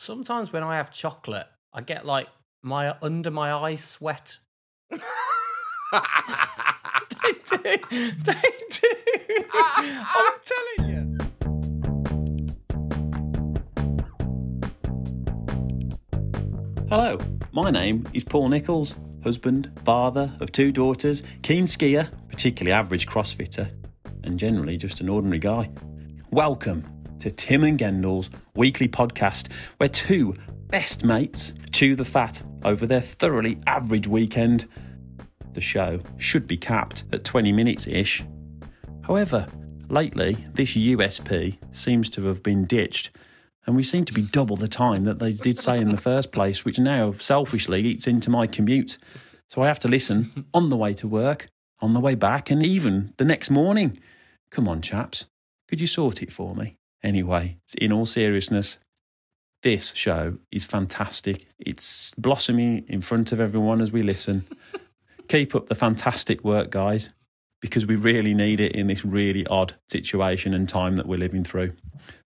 Sometimes when I have chocolate, I get like my under my eyes sweat. they do. They do. I'm telling you. Hello, my name is Paul Nichols, husband, father of two daughters, keen skier, particularly average crossfitter, and generally just an ordinary guy. Welcome to Tim and Gendal's weekly podcast, where two best mates chew the fat over their thoroughly average weekend. The show should be capped at 20 minutes ish. However, lately, this USP seems to have been ditched, and we seem to be double the time that they did say in the first place, which now selfishly eats into my commute. So I have to listen on the way to work, on the way back, and even the next morning. Come on, chaps, could you sort it for me? Anyway, in all seriousness, this show is fantastic. It's blossoming in front of everyone as we listen. Keep up the fantastic work, guys, because we really need it in this really odd situation and time that we're living through.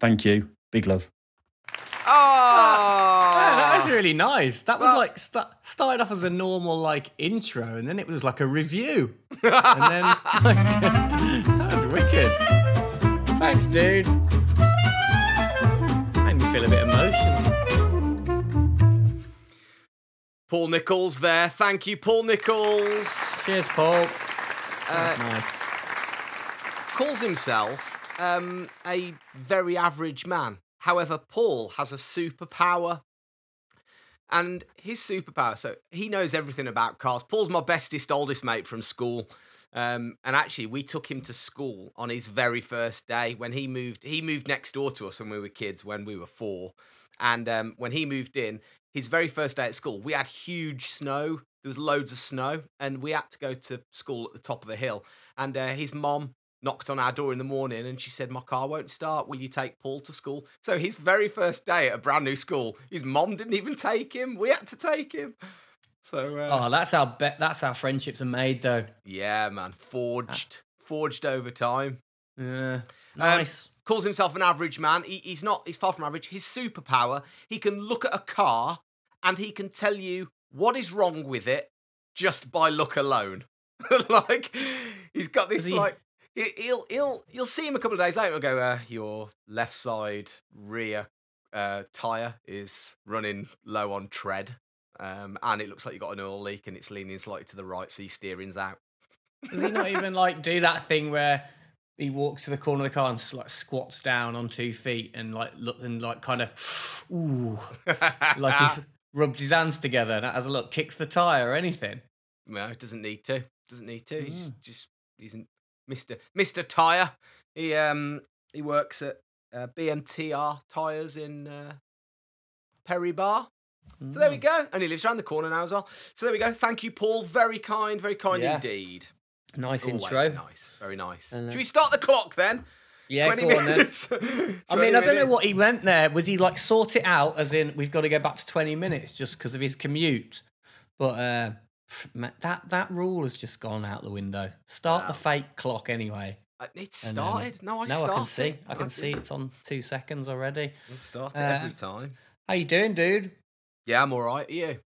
Thank you. Big love. Yeah, that was Oh, really nice. That was Well- like st- started off as a normal like intro, and then it was like a review, and then like, that was wicked. Thanks, dude. Made me feel a bit emotional. Paul Nichols there. Thank you, Paul Nichols. Cheers, Paul. Uh, That's nice. calls himself um, a very average man. However, Paul has a superpower. And his superpower, so he knows everything about cars. Paul's my bestest, oldest mate from school. Um, and actually, we took him to school on his very first day when he moved. He moved next door to us when we were kids, when we were four. And um, when he moved in, his very first day at school, we had huge snow. There was loads of snow, and we had to go to school at the top of the hill. And uh, his mom knocked on our door in the morning and she said, My car won't start. Will you take Paul to school? So his very first day at a brand new school, his mom didn't even take him. We had to take him. So, uh, Oh, that's how be- that's how friendships are made, though. yeah, man. Forged. Forged over time. Yeah, Um, nice. calls himself an average man. He, he's not. He's far from average. His superpower: he can look at a car and he can tell you what is wrong with it just by look alone. like he's got this he- like he- he'll he'll you'll see him a couple of days later and go, uh, your left side rear uh, tire is running low on tread. Um, and it looks like you've got an oil leak and it's leaning slightly to the right, so your steering's out. Does he not even like do that thing where he walks to the corner of the car and like squats down on two feet and like look and like kind of ooh like he's rubs his hands together and has a look, kicks the tire or anything. No, doesn't need to. Doesn't need to. He's Mm. just he's Mr. Mr. Tire. He um he works at uh, BMTR Tires in uh, Perry Barr. So there we Mm. go. And he lives around the corner now as well. So there we go. Thank you, Paul. Very kind, very kind Yeah. indeed. Nice Always intro. nice. Very nice. Uh, Should we start the clock then? Yeah, 20 go on then. minutes. I 20 mean, I don't know what he meant there. Was he like sort it out, as in we've got to go back to twenty minutes just because of his commute? But uh, that that rule has just gone out the window. Start the fake clock anyway. Uh, It started. no, I no. I can see. I can see it's on two seconds already. Start it Uh, every time. How you doing, dude? Yeah, I'm all right. Are you?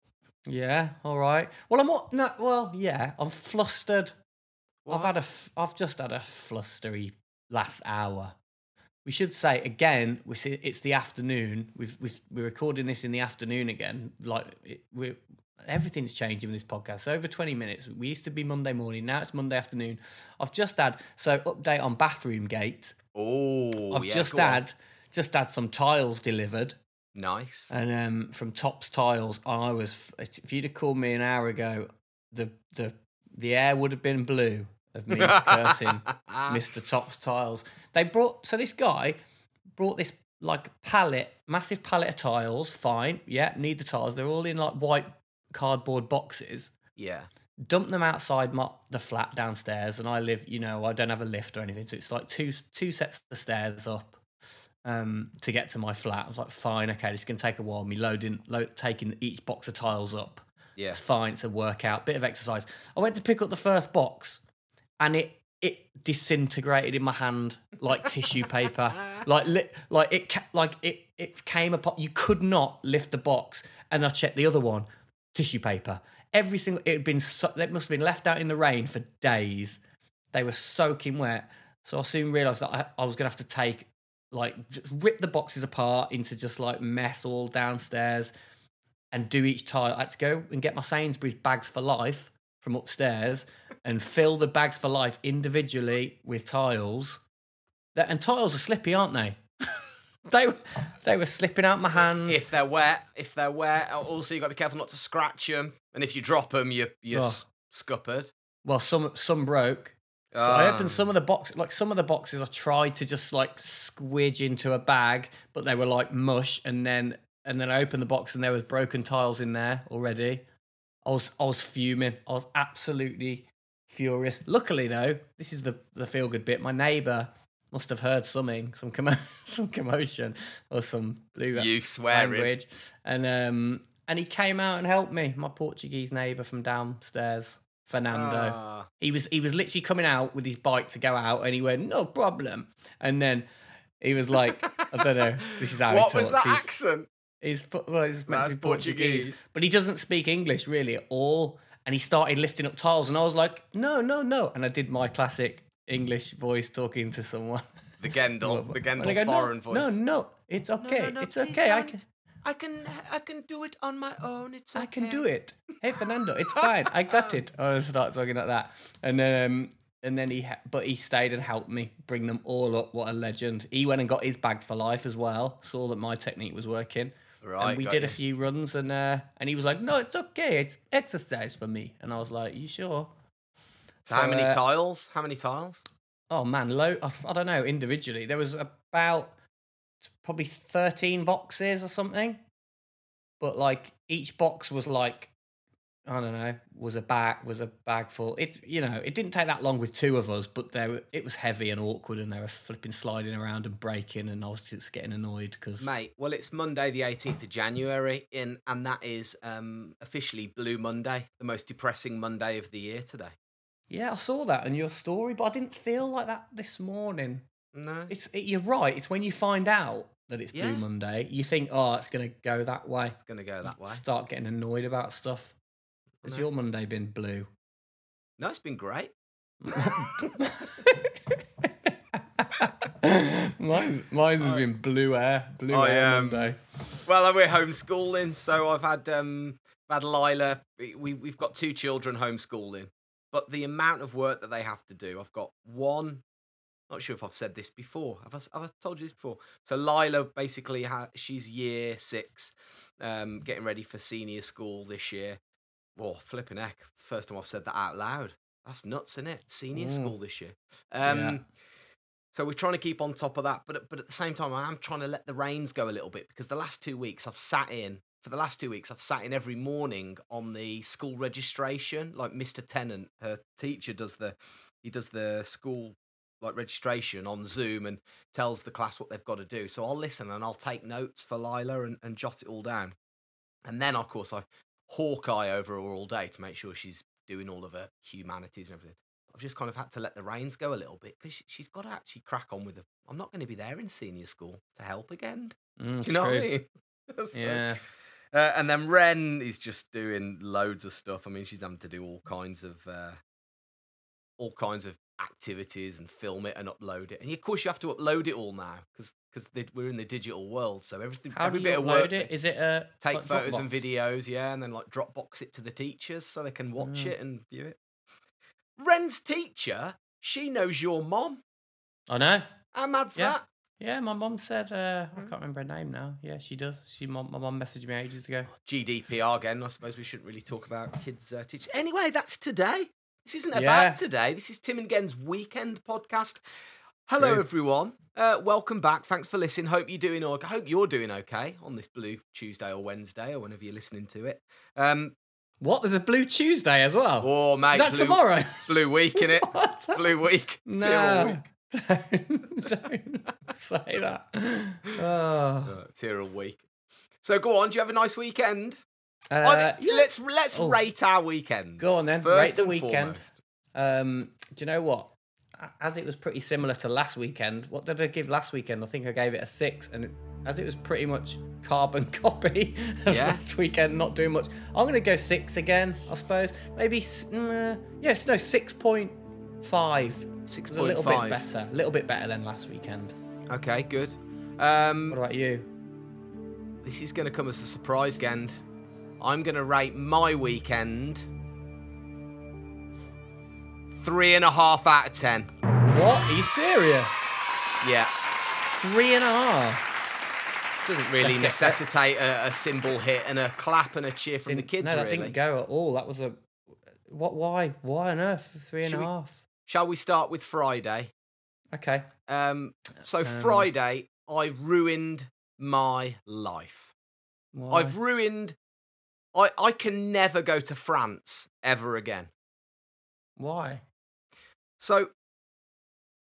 Yeah, all right. Well, I'm not. No, well, yeah, I'm flustered. I've had a. F- I've just had a flustery last hour. We should say again. We see it's the afternoon. We've we've we're recording this in the afternoon again. Like it, we're everything's changing in this podcast. So over twenty minutes. We used to be Monday morning. Now it's Monday afternoon. I've just had so update on bathroom gate. Oh, I've yeah, just go on. had just had some tiles delivered. Nice. and um, from Topps Tiles, I was. If you'd have called me an hour ago, the the the air would have been blue of me cursing Mr. Topps Tiles. They brought so this guy brought this like pallet, massive pallet of tiles. Fine, yeah, need the tiles. They're all in like white cardboard boxes. yeah. Dump them outside my the flat downstairs, and I live. You know, I don't have a lift or anything, so it's like two two sets of stairs up um, to get to my flat. I was like, fine, okay, this is going to take a while. Me loading, load, taking each box of tiles up. Yeah. It's fine. It's a workout, bit of exercise. I went to pick up the first box, and it it disintegrated in my hand like tissue paper. Like li- like it ca- like it it came apart. You could not lift the box, and I checked the other one, tissue paper. Every single it had been so, it must have been left out in the rain for days. They were soaking wet. So I soon realised that I, I was gonna have to take like just rip the boxes apart into just like mess all downstairs and do each tile. I had to go and get my Sainsbury's bags for life from upstairs and fill the bags for life individually with tiles. That and tiles are slippy, aren't they? they were they were slipping out my hand. If they're wet, if they're wet, uh, also you got to be careful not to scratch them. And if you drop them, you you're Oh. scuppered. Well, some some broke. So I Ah. opened some of the boxes, like some of the boxes, I tried to just like squidge into a bag, but they were like mush. And then and then I opened the box and there was broken tiles in there already. I was I was fuming. I was absolutely furious. Luckily though, this is the the feel good bit. My neighbour must have heard something, some commo- some commotion or some blue You swearing. language, and um and he came out and helped me. My Portuguese neighbour from downstairs, Fernando Ah. he was he was literally coming out with his bike to go out and he went no problem and then he was like i don't know this is how what he was that he's, accent? he's well he's meant to be portuguese, Portuguese. but he doesn't speak english really at all and he started lifting up tiles and i was like no no no and i did my classic english voice talking to someone The Gendel, the And I Gendel go, no, foreign voice. no no it's okay it's okay i can I can, I can do it on my own. It's okay. I can do it. Hey Fernando, it's fine. I got it. I start talking like that, and then um, and then he, ha- but he stayed and helped me bring them all up. What a legend! He went and got his bag for life as well. Saw that my technique was working, Right, and we got did a few runs, and uh, and he was like, "No, it's okay. It's exercise for me." And I was like, "You sure?" So how many uh, tiles? How many tiles? Oh man, low. I I don't know. Individually, there was about probably thirteen boxes or something, but like each box was like I don't know, was a bag was a bag full. It you know it didn't take that long with two of us, but there were- it was heavy and awkward, and they were flipping, sliding around and breaking, and I was just getting annoyed because Mate, well, it's Monday, the 18th of January, in, and that is um, officially Blue Monday, the most depressing Monday of the year today. yeah, I saw that in your story, but I didn't feel like that this morning. No. It's it, you're right. It's when you find out that it's Yeah. Blue Monday, you think, oh, it's gonna go that way. It's going to go that way. Start getting annoyed about stuff. Has No. your Monday been blue? No, it's been great. mine's, mine's has been blue air, blue I, air um, Monday. Well, we're homeschooling, so I've had um, I've had Lila. We we've got two children homeschooling, but the amount of work that they have to do, I've got one. Not sure if I've said this before. Have I, have I told you this before? So Lila basically ha- she's year six, um, getting ready for senior school this year. Whoa, flipping heck! It's the first time I've said that out loud. That's nuts, isn't it? Senior Mm. school this year. Um, Yeah. so we're trying to keep on top of that, but but at the same time, I am trying to let the reins go a little bit because the last two weeks I've sat in. For the last two weeks, I've sat in every morning on the school registration. Like Mr. Tennant, her teacher does the he does the school like registration on Zoom and tells the class what they've got to do. So I'll listen and I'll take notes for Lila and, and jot it all down. And then of course I hawkeye over her all day to make sure she's doing all of her humanities and everything. I've just kind of had to let the reins go a little bit because she's got to actually crack on with it. I'm not going to be there in senior school to help again. Mm, Do you know what I mean? So, Yeah. Uh, and then Ren is just doing loads of stuff. I mean, she's having to do all kinds of uh, all kinds of activities and film it and upload it. And of course, you have to upload it all now because because we're in the digital world. So everything, How every do bit you of upload work, it? Is it a take like photos and videos, yeah, and then like Dropbox it to the teachers so they can watch Mm. it and view it. Ren's teacher, she knows your mom. I know. How mad's Yeah. that? Yeah, my mom said. Uh, I Mm. can't remember her name now. Yeah, she does. She mum- my mom messaged me ages ago. GDPR again. I suppose we shouldn't really talk about kids' uh, teachers. Anyway, that's today. This isn't about Yeah. today. This is Tim and Gen's weekend podcast. Hello, True. everyone. Uh, welcome back. Thanks for listening. Hope you're doing. Hope you're doing okay on this blue Tuesday or Wednesday or whenever you're listening to it. Um, What? There's a Blue Tuesday as well. oh, mate, Is that blue, tomorrow? Blue week in it. Blue week. No. week. Don't, don't say that. Oh. Uh, a week. So go on. Do you have a nice weekend? Uh. Let's let's Oh. rate our weekend. Go on then, First rate the weekend. Um, do you know what? as it was pretty similar to last weekend. What did I give last weekend? I think I gave it a six, and it, as it was pretty much carbon copy of Yeah. last weekend, not doing much. I'm going to go six again, I suppose. Maybe mm, uh, yes, no, six point five. Six a little point bit better, a little bit better than last weekend. Okay, good. Um, What about you? this is going to come as a surprise, Gend. I'm going to rate my weekend three and a half out of ten. What? Are you serious? Yeah, Three and a half. doesn't really Let's necessitate a, a cymbal hit and a clap and a cheer from the Didn't- kids. no, that really. didn't go at all. That was a what? Why? Why on earth? Three and a Should we- half. Shall we start with Friday? Okay. Um, so Um, Friday, I ruined my life. Why? I've ruined. I I can never go to France ever again. Why? So,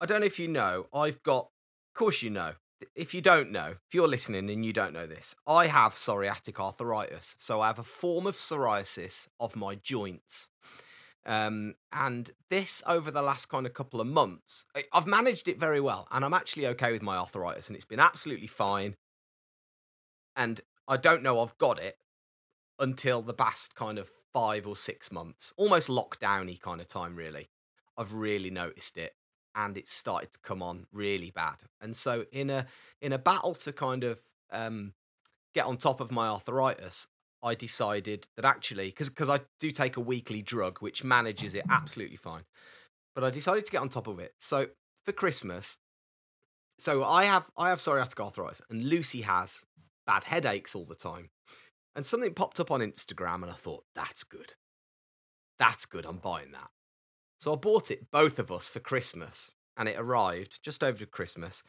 I don't know if you know, I've got, of course you know. If you don't know, if you're listening and you don't know this, I have psoriatic arthritis. So I have a form of psoriasis of my joints. Um, and this over the last kind of couple of months, I've managed it very well. And I'm actually okay with my arthritis and it's been absolutely fine. And I don't know I've got it until the past kind of five or six months, almost lockdowny kind of time, really. I've really noticed it and it's started to come on really bad. And so in a in a battle to kind of um, get on top of my arthritis, I decided that actually because because I do take a weekly drug which manages it absolutely fine. But I decided to get on top of it. So for Christmas, so I have I have psoriatic arthritis and Lucy has bad headaches all the time. And something popped up on Instagram and I thought, that's good. That's good. I'm buying that. So I bought it, both of us, for Christmas, and it arrived just over Christmas.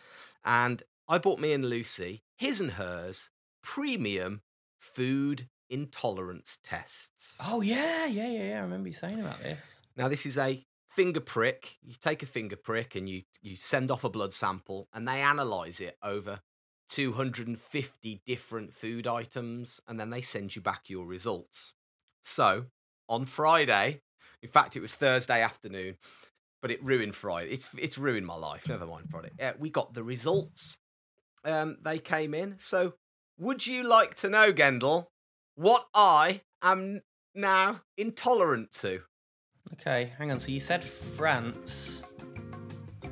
And I bought me and Lucy his and hers premium food intolerance tests. Oh yeah, yeah, yeah, yeah. I remember you saying about this. Now this is a finger prick. You take a finger prick and you you send off a blood sample, and they analyze it over 250 different food items, and then they send you back your results. So on Friday, in fact, it was Thursday afternoon, but it ruined Friday. It's it's ruined my life. Never mind Friday. Uh, we got the results. Um, they came in. So, would you like to know, Gendel, what I am now intolerant to? Okay, hang on. So you said France.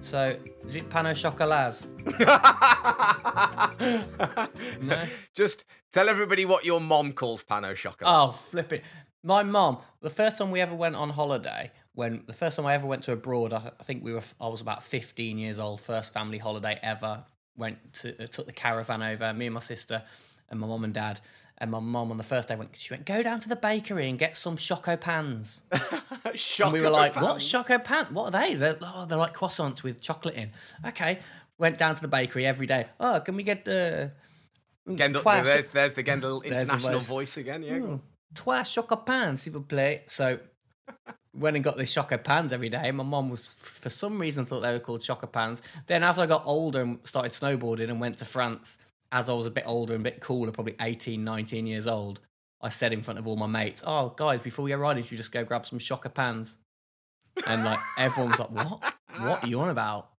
So is it chocolat? No. Just tell everybody what your mom calls pano chocolate. Oh, flip it. My mom, the first time we ever went on holiday, when the first time I ever went to abroad, I, I think we were, I was about 15 years old, first family holiday ever. Went to, uh, took the caravan over, me and my sister and my mom and dad. And my mom on the first day went, she went, go down to the bakery and get some choco pans. Choco And we were like, what? Choco pan? What are they? They're, oh, they're like croissants with chocolate in. Okay. Went down to the bakery every day. Oh, can we get uh, the. Gendel, Twice- there's, there's the Gendel There's the international voice. voice. again. Yeah. Hmm. Trois choco pans, s'il vous plaît. So went and got the choco pans every day. My mom was, for some reason, thought they were called choco pans. Then, as I got older and started snowboarding and went to France, as I was a bit older and a bit cooler, probably 18, 19 years old, I said in front of all my mates, "Oh, guys, before we go riding, should you just go grab some choco pans?" And like everyone was like, "What? What are you on about?"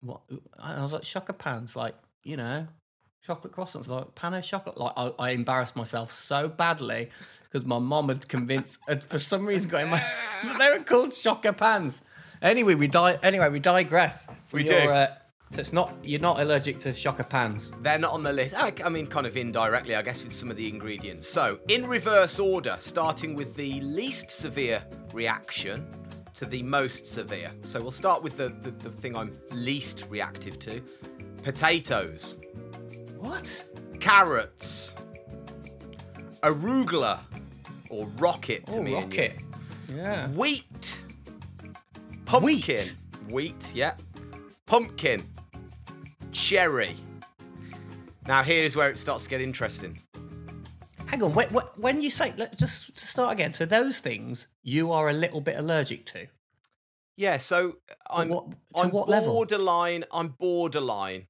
What? And I was like, "Choco pans, like you know." Chocolate croissants, like pan of chocolate. Like I, I embarrassed myself so badly because my mom had convinced, had for some reason got in my they were called choco pans. Anyway, we die. Anyway, we digress. We your, do. Uh, so it's not you're not allergic to choco pans. They're not on the list. I, I mean, kind of indirectly, I guess, with some of the ingredients. So, in reverse order, starting with the least severe reaction to the most severe. So, we'll start with the, the, the thing I'm least reactive to potatoes, What? carrots, arugula, or rocket to Oh, me. and you. rocket. Yeah. Wheat. Pumpkin. Wheat? Wheat, yeah. Pumpkin. Cherry. Now, here's where it starts to get interesting. Hang on. When, when you say let, just to start again, so those things you are a little bit allergic to. Yeah, so I'm, what- to I'm what level? borderline, I'm borderline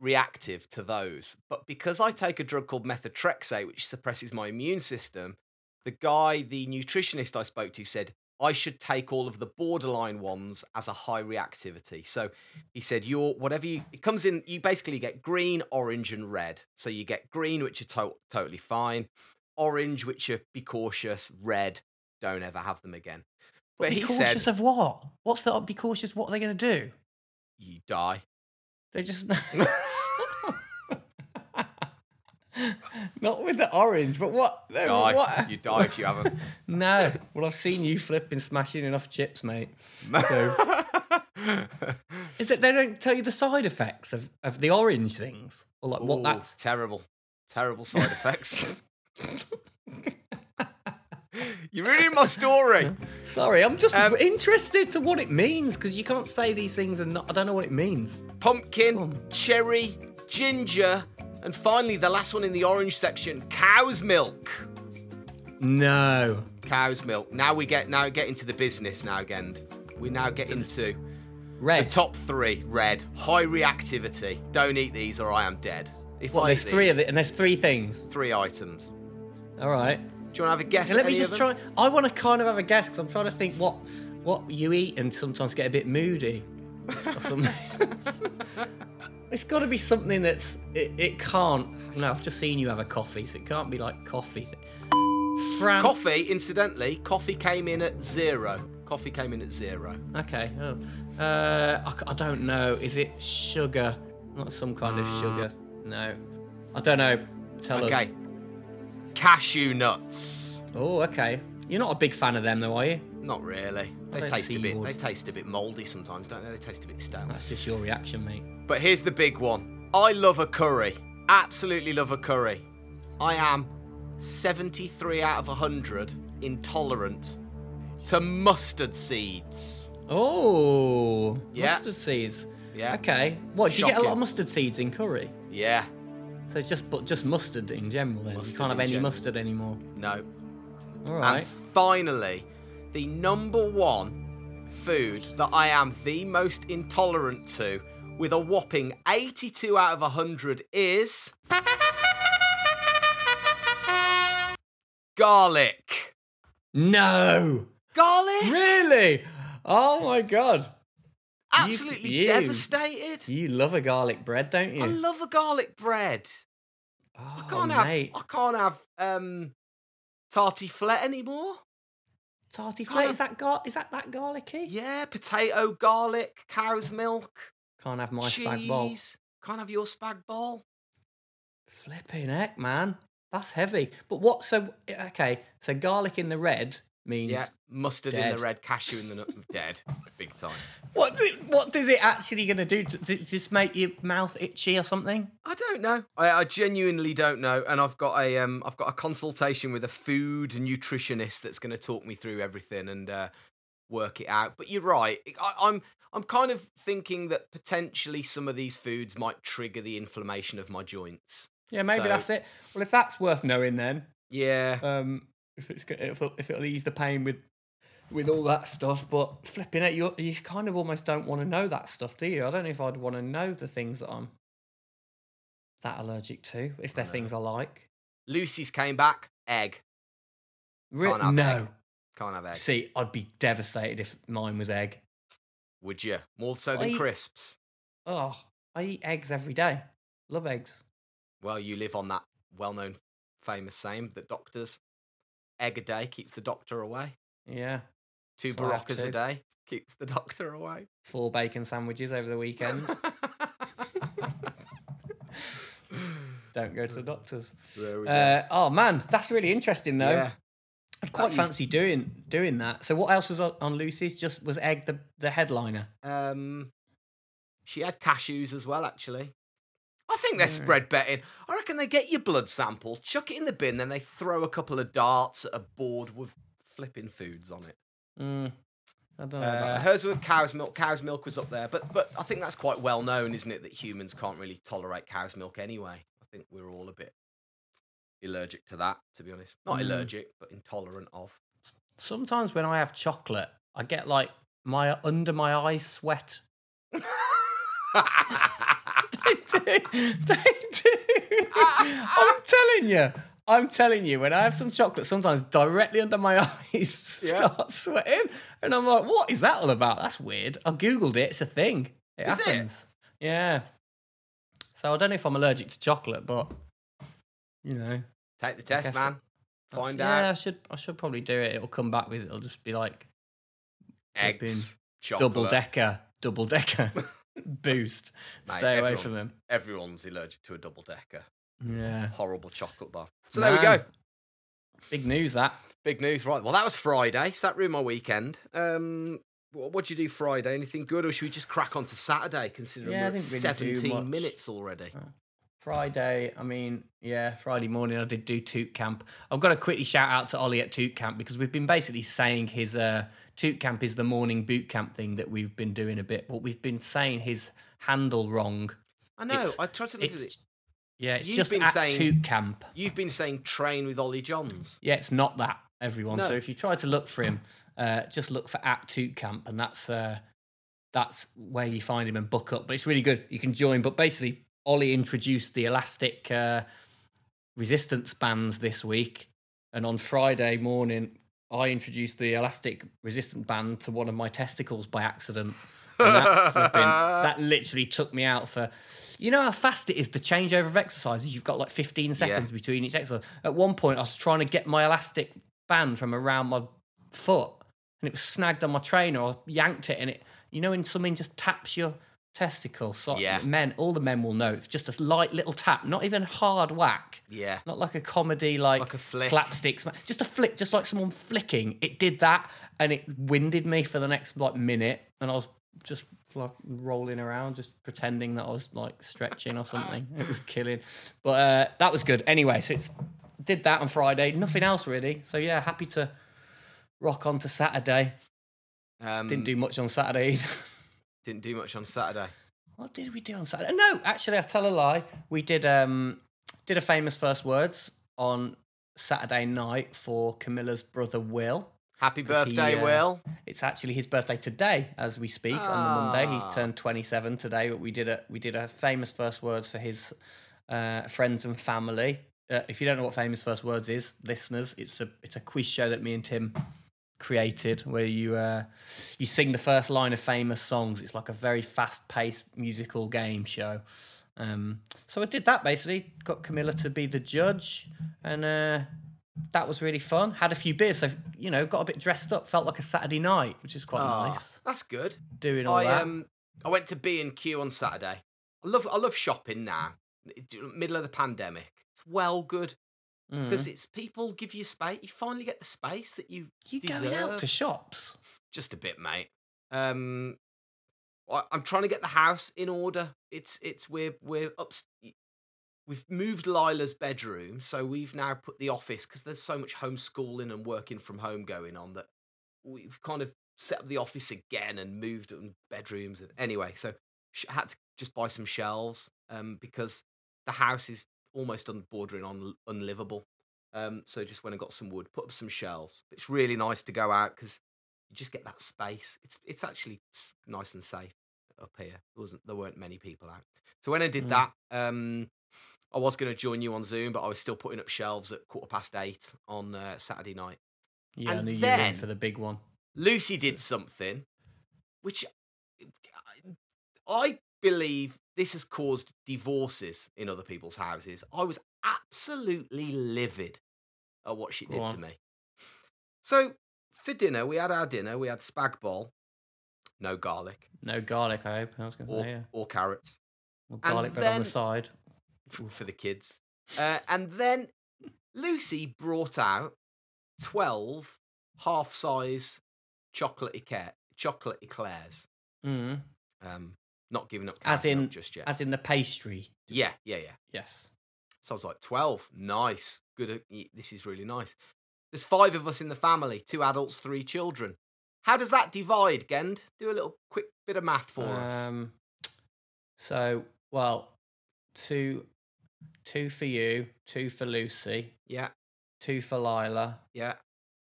reactive to those. But because I take a drug called methotrexate, which suppresses my immune system, the guy, the nutritionist I spoke to said, I should take all of the borderline ones as a high reactivity. So he said, "You're whatever you." It comes in. You basically get green, orange, and red. So you get green, which are to- totally fine. Orange, which are be cautious. Red, don't ever have them again. But be he cautious said, of what? What's the be cautious? What are they going to do? "You die." They just not with the orange, but what? no, Die. What? You die if you have them. No. Well, I've seen you flipping, smashing enough chips, mate. So is that they don't tell you the side effects of, of the orange things, or like what that's? terrible, terrible side effects. You're ruining my story. Sorry, I'm just Um, interested to what it means because you can't say these things and not, I don't know what it means. Pumpkin, cherry, ginger, and finally the last one in the orange section: cow's milk. No. Cow's milk. Now we get now get into the business. Now again, we now get into the Red. top three. Red, high reactivity. Don't eat these or I am dead. If What? I There's three of these- it, and there's three things. Three items. All right. Do you want to have a guess? Yeah, let me just of try. I want to kind of have a guess because I'm trying to think what what you eat and sometimes get a bit moody or something. it's got to be something that's it, it can't. No, I've just seen you have a coffee, so it can't be like coffee. France. Coffee, incidentally, coffee came in at zero. Coffee came in at zero. Okay. Oh. Uh, I, I don't know. Is it sugar? Not some kind of sugar. No. I don't know. Tell us. Okay. Cashew nuts. Oh, okay. You're not a big fan of them, though, are you? Not really. They taste a bit. They taste a bit mouldy sometimes, don't they? They taste a bit stale. That's just your reaction, mate. But here's the big one. I love a curry. Absolutely love a curry. I am 73 out of 100 intolerant to mustard seeds. Oh, Yeah. mustard seeds. Yeah. Okay. What? Do you get a lot of mustard seeds in curry? Yeah. So just but just mustard in general. Then Mustard you can't have any general. mustard anymore. No. All right. And finally, the number one food that I am the most intolerant to, with a whopping 82 out of 100, is. Garlic. no. Garlic? Really? Oh my god. Absolutely you- devastated. You love a garlic bread, don't you? I love a garlic bread. oh, I can't have. mate. I can't have um, tartiflette anymore. Tarty flake. Is that gar- Is that that garlicky? Yeah, potato, garlic, cow's milk, Can't have my cheese. spag bol. Can't have your spag bol. Flipping heck, man. That's heavy. But what? So okay. So garlic in the red means Yeah, mustard in the red, cashew in the nut. Dead, big time. What's it? What is it actually going to do? Does it just make your mouth itchy or something? I don't know. I, I genuinely don't know, and I've got a um, I've got a consultation with a food nutritionist that's going to talk me through everything and uh, work it out. But you're right. I, I'm I'm kind of thinking that potentially some of these foods might trigger the inflammation of my joints. Yeah, maybe So- that's it. Well, if that's worth knowing, then Yeah, um, if it's if it'll, if it'll ease the pain with with all that stuff, but flipping it, you you kind of almost don't want to know that stuff, do you? I don't know if I'd want to know the things that I'm that allergic to, if they're know. things I like. Lucy's came back. Egg. Re- Can't have no. egg. Can't have egg. See, I'd be devastated if mine was egg. Would you? More so than I- crisps. Oh, I eat eggs every day. Love eggs. Well, you live on that well-known, famous saying that doctors egg a day keeps the doctor away. Yeah. Two So Barocas a day keeps the doctor away. Four bacon sandwiches over the weekend. don't go to the doctors. there we go. Uh, oh man, that's really interesting though. yeah. I'd quite used- fancy doing doing that. So what else was on, on Lucy's? Just was egg the the headliner. Um, she had cashews as well, actually. I think they're spread betting. I reckon they get your blood sample, chuck it in the bin, then they throw a couple of darts at a board with flipping foods on it. Mm, I don't know. Uh, about that. hers with cow's milk. Cow's milk was up there, but but I think that's quite well known, isn't it? That humans can't really tolerate cow's milk anyway. I think we're all a bit allergic to that, to be honest. Not Mm. allergic, but intolerant of. Sometimes when I have chocolate, I get like my under my eyes sweat. They do. They do. I'm telling you. I'm telling you, when I have some chocolate, sometimes directly under my eyes Yeah. start sweating, and I'm like, "What is that all about? That's weird." I googled it; it's a thing. It Is it? happens. Yeah. So I don't know if I'm allergic to chocolate, but you know, Take the test, man. Find yeah, I should. I should probably do it. It'll come back with. It'll just be like Eggs, double decker, double decker boost. Mate, Stay away from them. Everyone's allergic to a double decker. Yeah. Horrible chocolate bar. So there we go. Big news that. Big news, right? Well, that was Friday, so that ruined my weekend. Um, what what'd you do Friday? Anything good, or should we just crack on to Saturday? Considering Yeah, we're at seventeen minutes already. Friday, I mean, yeah, Friday morning I did do Toot Camp. I've got to quickly shout out to Ollie at Toot Camp because we've been basically saying his uh, Toot Camp is the morning boot camp thing that we've been doing a bit, but we've been saying his handle wrong. I know. It's- I tried to look at it. yeah, it's You've just been at saying- Toot Camp. You've been saying train with Ollie Johns. Yeah, it's not that everyone. No. So if you try to look for him, uh, just look for at Toot Camp, and that's uh, that's where you find him and book up. But it's really good. You can join. But basically, Ollie introduced the elastic uh, resistance bands this week, and on Friday morning, I introduced the elastic resistant band to one of my testicles by accident. And that, flipping, that literally took me out for. You know how fast it is the changeover of exercises. You've got like 15 seconds between each exercise. At one point, I was trying to get my elastic band from around my foot, and it was snagged on my trainer. I yanked it, and it. You know when something just taps your testicle. So Yeah. men, all the men will know. It's just a light little tap, not even hard whack. Yeah. Not like a comedy, like, Like a flick. slapstick. Just a flick, just like someone flicking. It did that, and it winded me for the next like minute, and I was just like rolling around, just pretending that I was like stretching or something. It was killing, but uh, that was good. Anyway, so it's did that on Friday. Nothing else really. So yeah, happy to rock on to Saturday. Um, Didn't do much on Saturday. Didn't do much on Saturday. What did we do on Saturday? No, actually, I tell a lie. We did um did a famous first words on Saturday night for Camilla's brother Will. Happy 'Cause he, birthday, uh, Will. It's actually his birthday today, as we speak on the Monday. He's Ah. turned twenty seven today. But we did a we did a famous first words for his uh, friends and family. Uh, if you don't know what famous first words is, listeners, it's a it's a quiz show that me and Tim created where you uh, you sing the first line of famous songs. It's like a very fast paced musical game show. Um, so I did that basically. Got Camilla to be the judge, and uh, that was really fun. Had a few beers, so you know, got a bit dressed up. Felt like a Saturday night, which is quite Ah, nice. That's good. Doing all I that. um I went to B and Q on Saturday. I love I love shopping now. Middle of the pandemic. It's well good Mm. because it's people give you space. You finally get the space that you you deserve. going out to shops? just a bit, mate. Um, I- I'm trying to get the house in order. It's it's we're we're up. We've moved Lila's bedroom, so we've now put the office because there's so much homeschooling and working from home going on that we've kind of set up the office again and moved on bedrooms. And anyway, so sh- had to just buy some shelves um, because the house is almost on bordering on unlivable. Um, so just went and got some wood, put up some shelves. It's really nice to go out because you just get that space. It's it's actually nice and safe up here. There wasn't there weren't many people out. So when I did Mm. that, um, I was going to join you on Zoom, but I was still putting up shelves at quarter past eight on uh, Saturday night. Yeah, I knew you were in for the big one. Lucy did something, which I believe this has caused divorces in other people's houses. I was absolutely livid at what she Go did on. to me. So for dinner, we had our dinner. We had spag bol, no garlic No garlic, I hope. I was going to or, say, yeah. or carrots and garlic bread on the side. for the kids. Uh, and then Lucy brought out 12 half size chocolate eclair, chocolate eclairs. Mm. Um, not giving up As in, just yet. as in the pastry. yeah, yeah, yeah. Yes. So I was like, 12, nice. Good. uh, This is really nice. There's five of us in the family two adults, three children. How does that divide, Gend? Do a little quick bit of math for us. Um, so, well, two, two for you, two for Lucy, Yeah, two for Lila. yeah.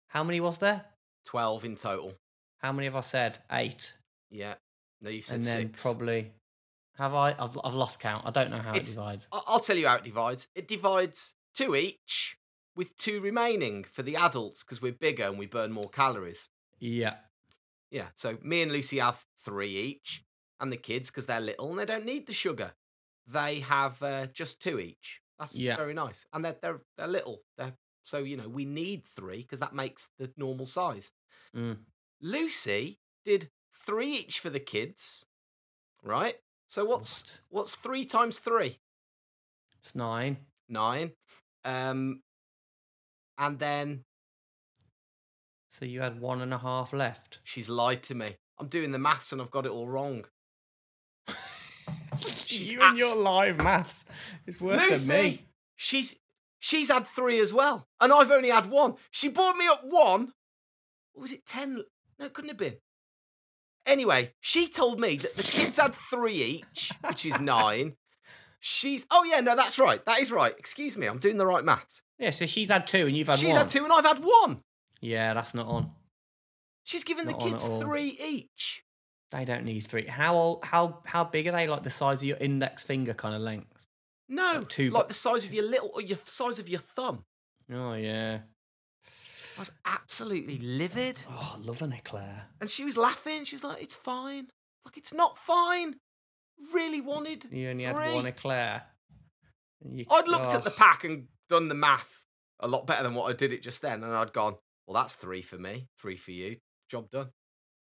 How many was there? 12 in total. How many have I said? Eight. Yeah. No, you said and then six. probably have I? I've, I've lost count. I don't know how It's- it divides. I'll tell you how it divides. It divides two each, with two remaining for the adults because we're bigger and we burn more calories. Yeah. Yeah, so me and Lucy have three each, and the kids, because they're little and they don't need the sugar, they have uh, just two each. That's Yeah. very nice, and they're they're they're little. They're so you know we need three because that makes the normal size. Mm. Lucy did three each for the kids, right? So what's What? what's three times three? It's nine. Nine. Um, and then So you had one and a half left. she's lied to me. I'm doing the maths and I've got it all wrong. She's you and your live maths. It's worse Lucy, than me. She's she's had three as well, and I've only had one. She bought me up one. Or was it ten? No, it couldn't have been. Anyway, she told me that the kids had three each, which is nine. She's oh yeah, no, that's right. That is right. Excuse me, I'm doing the right maths. Yeah, so she's had two and you've had one. She's one. had two and I've had one. Yeah, that's not on. She's given Not the on kids at all. three each. They don't need three. How old, how how big are they? Like the size of your index finger kind of length. No, Like two like the size of your little or your size of your thumb. Oh yeah. I was absolutely livid. Oh, I love an eclair. And she was laughing. She was like, "It's fine." Like it's not fine. Really wanted. You only had one eclair. You- I'd looked at the pack and done the math a lot better than what I did it just then, and I'd gone, "Well, that's three for me, three for you. Job done."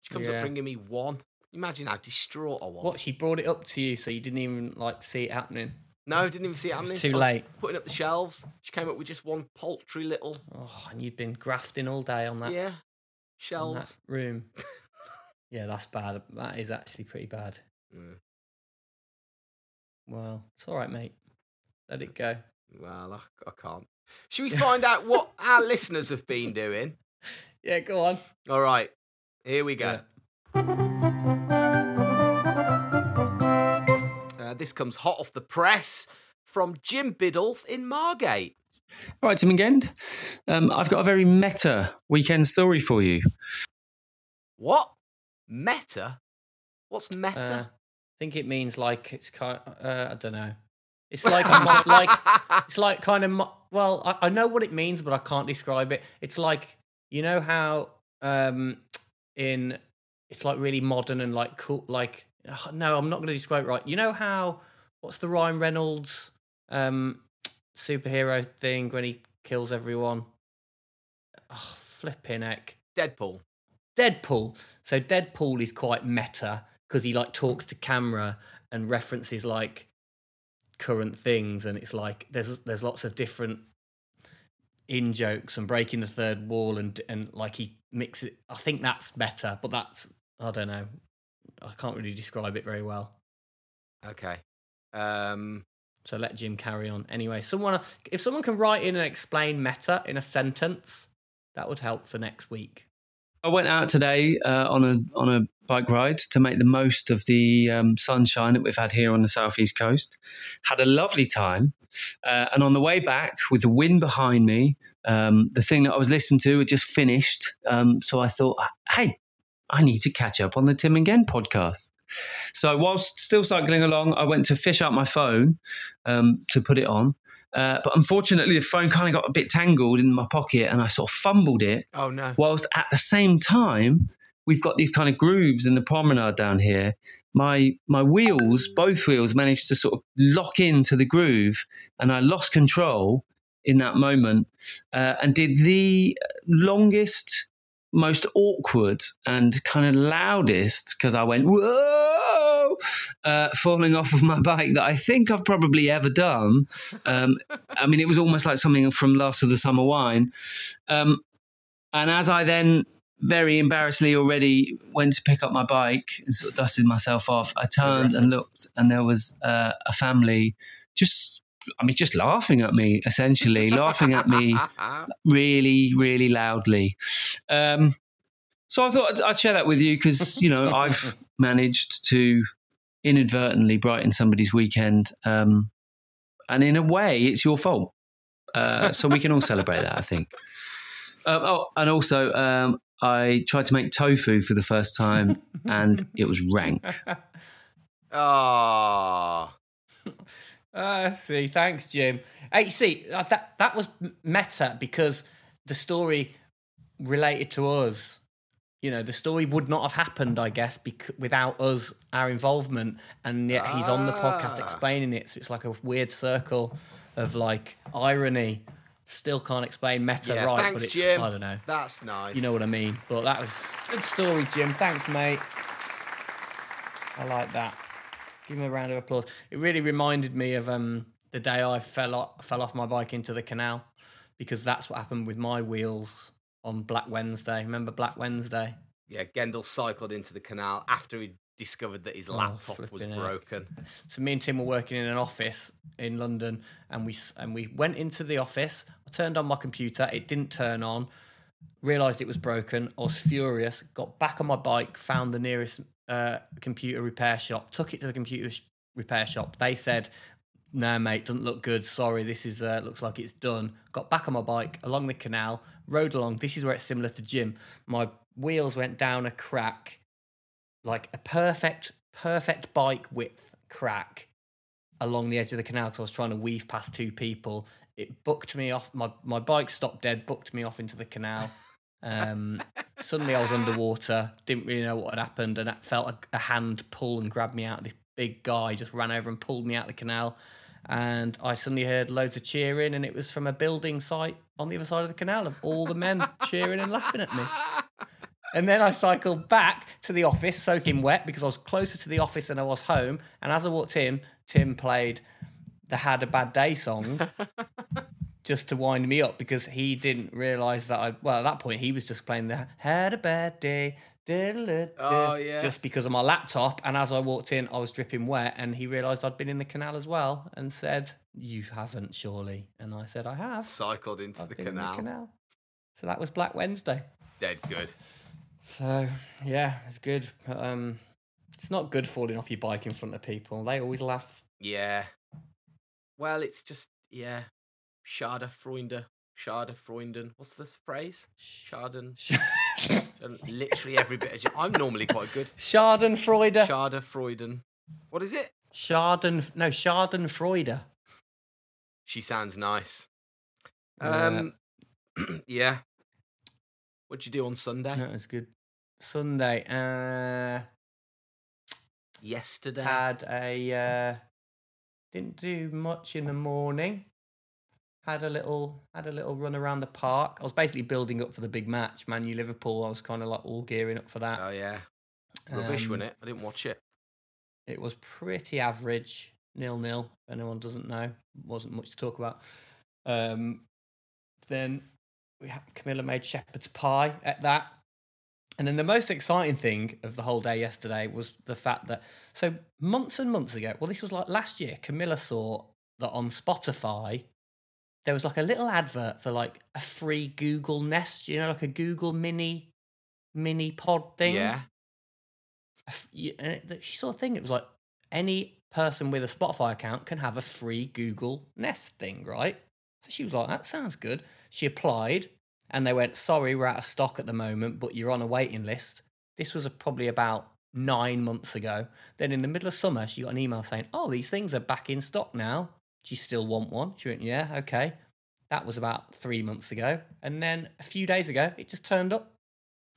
She comes Yeah. up bringing me one. Imagine how distraught I was. What she brought it up to you, so you didn't even like see it happening. No, didn't even see it It was too late. Putting up the shelves. She came up with just one paltry little Oh, and you'd been grafting all day on that, yeah shelves. that room. yeah, that's bad. That is actually pretty bad. Mm, Well, it's all right, mate. Let it go. well, I, I can't. Should we find out what our listeners have been doing? Yeah, go on. All right, here we go. Yeah. This comes hot off the press from Jim Biddulph in Margate. All right, Tim and Gend. Um, I've got a very meta weekend story for you. What? Meta? What's Uh, meta? I think it means like it's kind. Uh, I don't know. It's like a mo- like it's like kind of mo- well I, I know what it means but i can't describe it it's like you know how um in it's like really modern and like cool like ugh, no i'm not going to describe it right you know how what's the ryan reynolds um superhero thing when he kills everyone oh, flipping heck Deadpool. Deadpool. So Deadpool is quite meta because he like talks to camera and references like current things, and it's like there's there's lots of different in jokes and breaking the third wall and and like he mixes. it. I think that's meta, but that's I don't know. I can't really describe it very well. Okay. Um, So let Jim carry on. Anyway, someone if someone can write in and explain meta in a sentence, that would help for next week. I went out today uh, on a on a bike ride to make the most of the um, sunshine that we've had here on the southeast coast. Had a lovely time, uh, and on the way back, with the wind behind me, um, the thing that I was listening to had just finished. Um, so I thought, hey, I need to catch up on the Tim and Gen podcast. So whilst still cycling along, I went to fish out my phone um, to put it on. Uh, but unfortunately, the phone kind of got a bit tangled in my pocket, and I sort of fumbled it oh no. whilst at the same time we've got these kind of grooves in the promenade down here my my wheels both wheels managed to sort of lock into the groove and i lost control in that moment uh, and did the longest most awkward and kind of loudest because i went whoa uh, falling off of my bike that i think i've probably ever done. Um, i mean it was almost like something from last of the summer wine. Um, and as I then very embarrassingly already went to pick up my bike and sort of dusted myself off, I turned and looked, and there was uh, a family just, I mean, just laughing at me, essentially, laughing at me really, really loudly. Um, so I thought I'd, I'd share that with you because, you know, I've managed to inadvertently brighten somebody's weekend. Um, and in a way, it's your fault. Uh, so we can all celebrate that, I think. Um, oh, and also, um, I tried to make tofu for the first time, and it was rank. Ah. Uh, see, thanks, Jim. Hey, see, uh, that that was meta because the story related to us. You know, the story would not have happened, I guess, bec- without us, our involvement, and yet he's on the podcast Ah. explaining it. So it's like a weird circle of like irony. Still can't explain meta Yeah, right, thanks, but it's Jim. I don't know. That's nice. You know what I mean? But that was good story, Jim. Thanks, mate. I like that. Give him a round of applause. It really reminded me of um, the day I fell off, fell off my bike into the canal because that's what happened with my wheels on Black Wednesday. Remember Black Wednesday? Yeah, Gendel cycled into the canal after he discovered that his laptop was Oh, heck. broken. So me and Tim were working in an office in London, and we and we went into the office. I turned on my computer. It didn't turn on. Realized it was broken. I was furious. Got back on my bike. Found the nearest uh, computer repair shop. Took it to the computer sh- repair shop. They said, "No, mate, doesn't look good. Sorry, this is uh, looks like it's done." Got back on my bike along the canal. Rode along. This is where it's similar to Jim. My wheels went down a crack like a perfect, perfect bike width crack along the edge of the canal because I was trying to weave past two people. It booked me off. My my bike stopped dead. Booked me off into the canal. Um, suddenly I was underwater. Didn't really know what had happened, and I felt a, a hand pull and grab me out. This big guy just ran over and pulled me out of the canal. And I suddenly heard loads of cheering, and it was from a building site on the other side of the canal of all the men cheering and laughing at me. And then I cycled back to the office, soaking wet because I was closer to the office than I was home. And as I walked in, Tim played the Had a Bad Day song just to wind me up because he didn't realise that I, well, at that point, he was just playing the Had a Bad Day. Oh, yeah. Just because of my laptop. And as I walked in, I was dripping wet. And he realised I'd been in the canal as well and said, You haven't, surely. And I said, I have. Cycled into the canal. the canal. So that was Black Wednesday. Dead good. So yeah, it's good. Um, it's not good falling off your bike in front of people. They always laugh. Yeah. Well, it's just yeah. Schade Freunde. Schade Freunden. What's this phrase? Schaden. And literally every bit of. I'm normally quite good. Schadenfreude. Schadenfreuden. What is it? Schaden. No, Schadenfreude. She sounds nice. Yeah. Um. yeah. What'd you do on Sunday? No, was good. Sunday. Uh, Yesterday. had a. Uh, didn't do much in the morning. Had a little had a little run around the park. I was basically building up for the big match, Man U Liverpool. I was kind of like all gearing up for that. oh yeah. Rubbish, Um, wasn't it? I didn't watch it. It was pretty average, nil nil. If anyone doesn't know, wasn't much to talk about. Um, then we had, Camilla made shepherd's pie at that, and then the most exciting thing of the whole day yesterday was the fact that so months and months ago, well, this was like last year. Camilla saw that on Spotify there was like a little advert for like a free Google Nest, you know, like a Google Mini mini pod thing Yeah. a f- y- and she saw a thing. It was like any person with a Spotify account can have a free Google Nest thing, right? So she was like, "That sounds good." She applied, and they went, "Sorry, we're out of stock at the moment, but you're on a waiting list." This was a, probably about nine months ago. Then in the middle of summer, she got an email saying, "Oh, these things are back in stock now. Do you still want one?" She went, "Yeah, okay." That was about three months ago, and then a few days ago, it just turned up.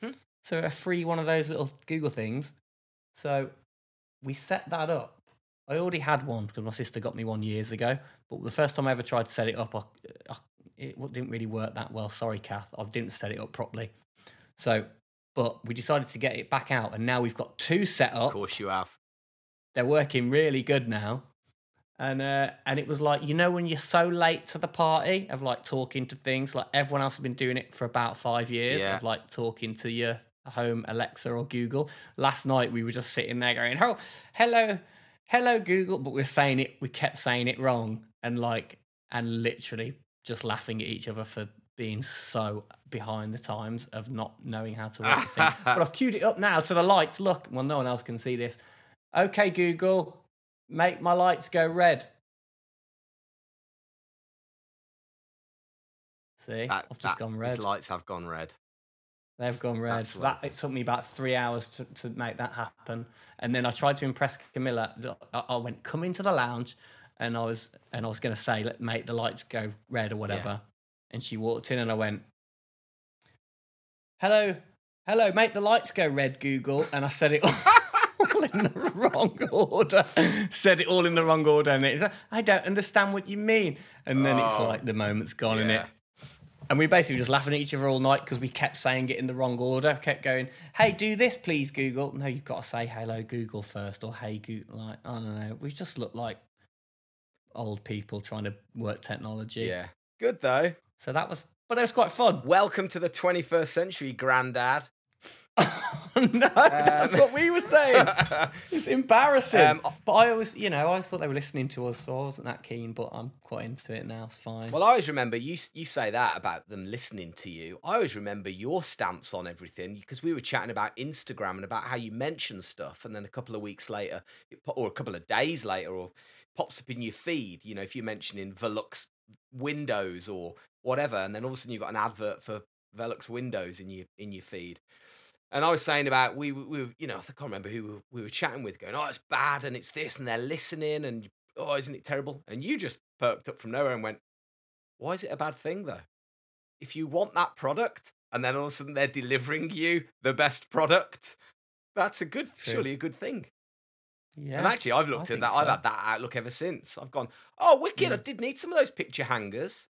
Hmm. So a free one of those little Google things. So we set that up. I already had one because my sister got me one years ago. But the first time I ever tried to set it up, I, I, it didn't really work that well. Sorry, Kath, I didn't set it up properly. So, but we decided to get it back out, and now we've got two set up. Of course you have. They're working really good now. And uh, and it was like you know when you're so late to the party of like talking to things like everyone else has been doing it for about five years Yeah. of like talking to your home Alexa or Google. Last night we were just sitting there going, "Oh, hello, hello Google," but we are saying it. We kept saying it wrong and like and literally just laughing at each other for being so behind the times of not knowing how to work this thing. But I've queued it up now to the lights. Look, well, no one else can see this. Okay, Google, make my lights go red. See, That, I've just that- gone his red. lights have gone red. They've gone red. That's That it took me about three hours to, to make that happen, and then I tried to impress Camilla. I, I went, "Come into the lounge," and I was and I was going to say, "Let make the lights go red" or whatever. And she walked in, and I went, "Hello, hello, make the lights go red, Google." And I said it all in the wrong order. said it all in the wrong order, and it's like, I don't understand what you mean. And then it's Oh. like the moment's gone, in it. And we basically were just laughing at each other all night because we kept saying it in the wrong order. Kept going, "Hey, do this, please, Google." No, you've got to say "Hello, Google" first, or "Hey, Google." Like I don't know. We just look like old people trying to work technology. Yeah. Good though. So that was, but it was quite fun. Welcome to the 21st century, Grandad. no, that's what we were saying. It's embarrassing. Um, but I always, you know, I always thought they were listening to us, so I wasn't that keen. But I'm quite into it now. It's fine. Well, I always remember you. You say that about them listening to you. I always remember your stance on everything because we were chatting about Instagram and about how you mention stuff, and then a couple of weeks later, or a couple of days later, or pops up in your feed. You know, if you're mentioning Velux Windows or whatever, and then all of a sudden you've got an advert for Velux Windows in your in your feed. And I was saying about we we were, you know I can't remember who we were- chatting with, going, oh, it's bad and it's this, and they're listening, and oh, isn't it terrible? And you just perked up from nowhere and went, why is it a bad thing though? If you want that product and then all of a sudden they're delivering you the best product, that's a good, True. surely a good thing. yeah. And actually, I've I looked at that. I've had that outlook ever since. I've gone, oh, wicked! I did need some of those picture hangers.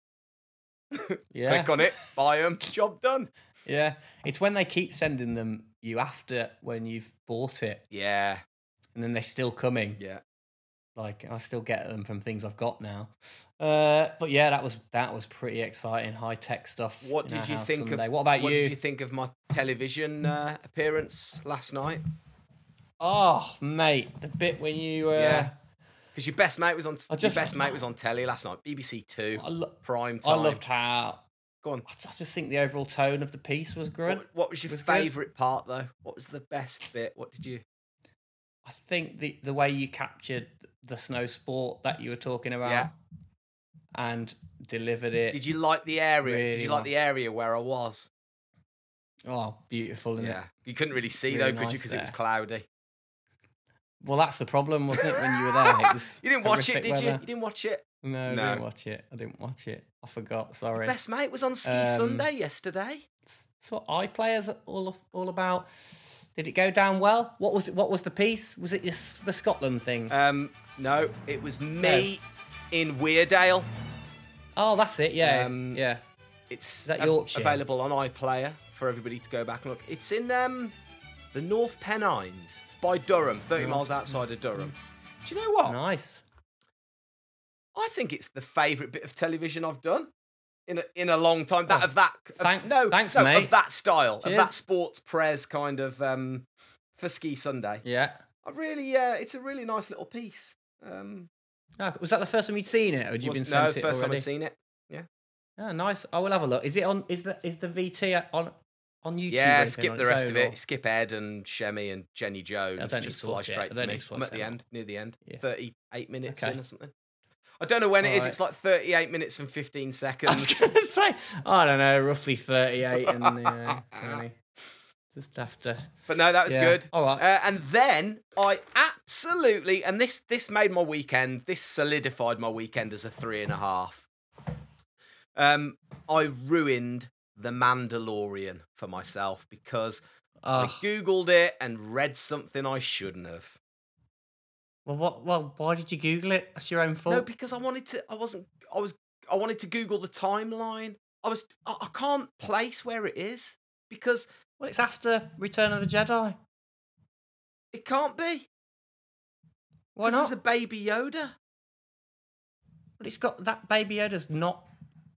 yeah. Click on it, buy them, job done. Yeah. It's when they keep sending them you after when you've bought it, Yeah, and then they're still coming. yeah. Like I still get them from things I've got now. Uh, but yeah, that was that was pretty exciting, high tech stuff. What in did you house think Sunday. of? What about what you? did you think of my television uh, appearance last night? Oh, mate, the bit when you uh, Yeah. Because your best mate was on. I just- your best mate was on telly last night. BBC Two, I, lo- prime I time. loved how Go on. I just- I just think the overall tone of the piece was good. What, what was your was good. favourite part though? What was the best bit? What did you? I think the the way you captured the snow sport that you were talking about, Yeah. and delivered it. Did you like the area? did you like well. the area where I was? Oh, beautiful! Isn't Yeah. it? You couldn't really see Really though, could you? Because it was cloudy. Well, that's the problem, wasn't it? When you were there, it was You didn't watch it, did you? weather. You didn't watch it. No, no, I didn't watch it. I didn't watch it. I forgot. Sorry. Best mate was on Ski Um, Sunday yesterday. That's what iPlayers are all of, all about. Did it go down well? What was it? What was the piece? Was it just the Scotland thing? Um, no, it was me in Weardale. oh, that's it. Yeah, um, yeah. It's that Yorkshire? available on iPlayer for everybody to go back and look. It's in um, the North Pennines. It's by Durham, 30 North- miles outside of Durham. Do you know what? Nice. I think it's the favourite bit of television I've done in a, in a long time. That Oh, of that. of- thanks- no, thanks, no, mate. Of that style, of that sports press kind of um, for Ski Sunday. Yeah. I really, uh, it's a really nice little piece. Um, Oh, was that the first time you'd seen it, or had you was- been no, sent it first time? I've seen it. Yeah. Oh, nice. I will have a look. Is it on? Is the is the VT on on YouTube? Yeah, skip the rest of it. or- Skip Ed and Chemmy and Jenny Jones. just fly. Straight to me. I'm at the end, near the end. Yeah. 38 minutes in or something. I don't know when it is. Alright. It's like 38 minutes and 15 seconds. I was seconds. gonna say, I don't know, roughly thirty-eight and uh, 20. Just to. But no, that was Yeah. good. All right. Uh, and then I absolutely, and this this made my weekend. This solidified my weekend as a three and a half. Um, I ruined the Mandalorian for myself because I Oh, googled it and read something I shouldn't have. well, what? Well, why did you Google it? That's your own fault. No, because I wanted to. I wasn't. I was. I wanted to Google the timeline. I was. I, I can't place where it is because well, it's after Return of the Jedi. it can't be. Why not? There's a baby Yoda. But it's got that Baby Yoda's not,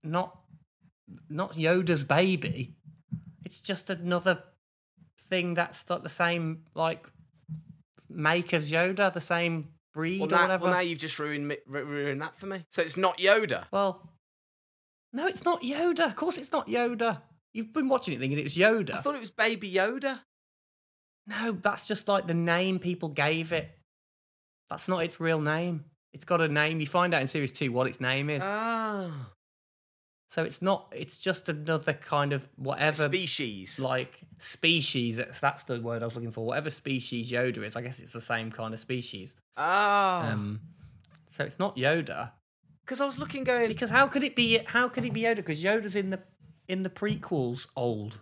not, not Yoda's baby. It's just another thing that's like the same like make as Yoda, the same breed Well or now, whatever. well, now you've just ruined me, ru- ruined that for me. So it's not Yoda. Well, no, it's not Yoda. Of course, it's not Yoda. You've been watching it thinking it was Yoda. I thought it was Baby Yoda. No, that's just like the name people gave it. That's not its real name. It's got a name. You find out in series two what its name is. Ah, so it's not. It's just another kind of whatever species. like species. That's, that's the word I was looking for. Whatever species Yoda is, I guess it's the same kind of species. Ah, Um, So it's not Yoda. Because I was looking, going, Because how could it be? How could it be Yoda? Because Yoda's in the in the prequels old.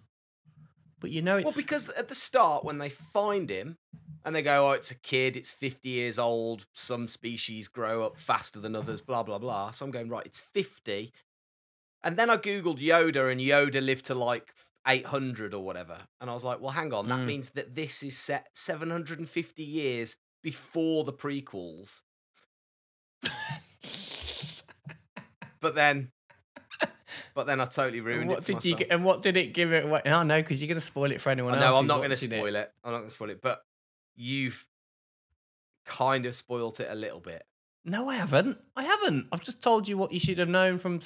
But you know it's well, because at the start when they find him and they go, "Oh, it's a kid. It's fifty years old. Some species grow up faster than others." Blah blah blah. So I'm going right. It's fifty, and then I googled Yoda, and Yoda lived to like 800 or whatever. And I was like, well, hang on. That Mm. means that this is set 750 years before the prequels. but then, but then I totally ruined what it. Did you get? And what did it give it away? Oh no, because you're going to spoil it for anyone else. know I'm not going to watching spoil it. I'm not going to spoil it. But you've kind of spoilt it a little bit. No, I haven't. I haven't. I've just told you what you should have known from.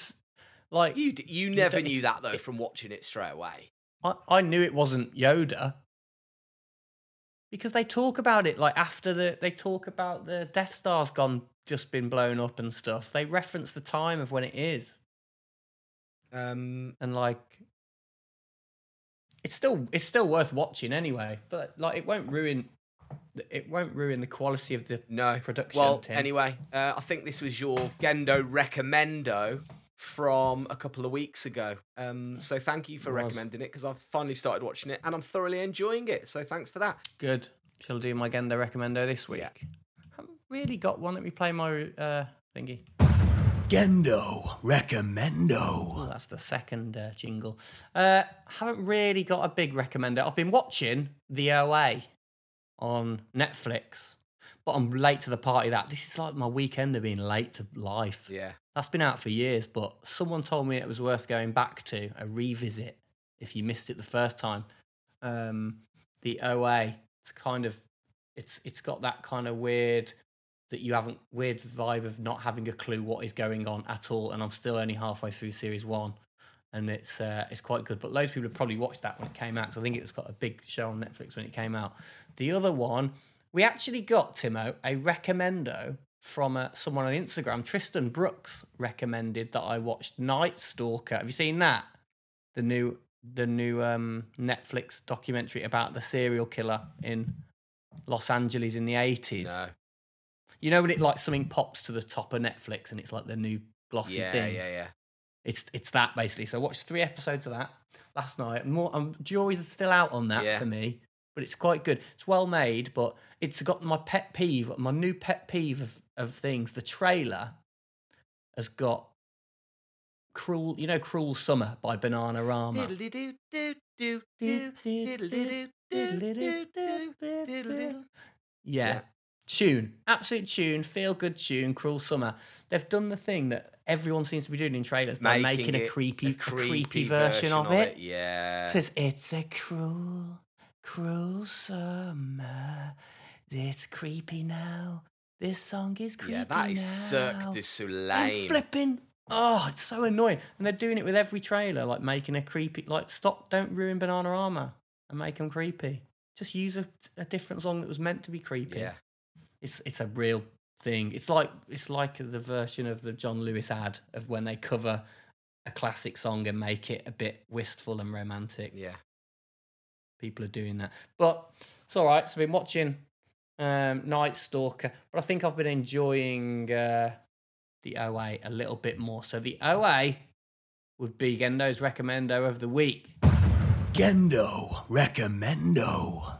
Like You d- you never don't- knew that though it- from watching it straight away. I, I knew it wasn't Yoda because they talk about it like after the they talk about the Death Star's gone just been blown up and stuff. They reference the time of when it is Um, and like it's still it's still worth watching anyway. But like it won't ruin it won't ruin the quality of the no production. Well, Tim. anyway, uh, I think this was your Gendo recommendo from a couple of weeks ago. Um, so thank you for It recommending it because I've finally started watching it and I'm thoroughly enjoying it. So thanks for that. Good. Shall I do my Gendo recommendo this week? Yeah. haven't really got one. Let me play my uh, thingy. Gendo Recommendo. Oh, that's the second uh, jingle. Uh, haven't really got a big recommender. I've been watching The OA on Netflix, but I'm late to the party. That this is like my weekend of being late to life. Yeah. That's been out for years, but someone told me it was worth going back to a revisit if you missed it the first time. Um, the OA, it's kind of, it's it's got that kind of weird that you haven't weird vibe of not having a clue what is going on at all. And I'm still only halfway through series one, and it's uh, it's quite good. But loads of people have probably watched that when it came out because I think it was got a big show on Netflix when it came out. The other one, we actually got Timo a recommendo from uh, someone on Instagram. Tristan Brooks recommended that I watched Night Stalker. Have you seen that? The new the new um, Netflix documentary about the serial killer in Los Angeles in the eighties. No. You know when it like something pops to the top of Netflix and it's like the new glossy Yeah, thing. yeah, yeah. Yeah. It's it's that basically. So I watched three episodes of that last night. More, um, juries are still out on that Yeah. for me, but it's quite good. It's well made, but it's got my pet peeve, my new pet peeve of of things. The trailer has got cruel, you know, "Cruel Summer" by Bananarama. Diddly-doo-doo-doo-doo. Yeah. Tune. Absolute tune. Feel good tune. Cruel Summer. They've done the thing that everyone seems to be doing in trailers by making, a creepy, a creepy creepy version, of it. Yeah. It says it's a cruel, cruel summer. Uh, it's creepy now. This song is creepy yeah, that is now. Cirque du Soleil. And flipping. Oh, it's so annoying. And they're doing it with every trailer, like making a creepy. Like, stop! Don't ruin Bananarama and make them creepy. Just use a, a different song that was meant to be creepy. Yeah. It's it's a real thing. It's like it's like the version of the John Lewis ad of when they cover a classic song and make it a bit wistful and romantic. Yeah. People are doing that, but it's all right. So I've been watching um, Night Stalker, but I think I've been enjoying uh, the OA a little bit more. So the OA would be Gendo's recommendo of the week. Gendo Recommendo.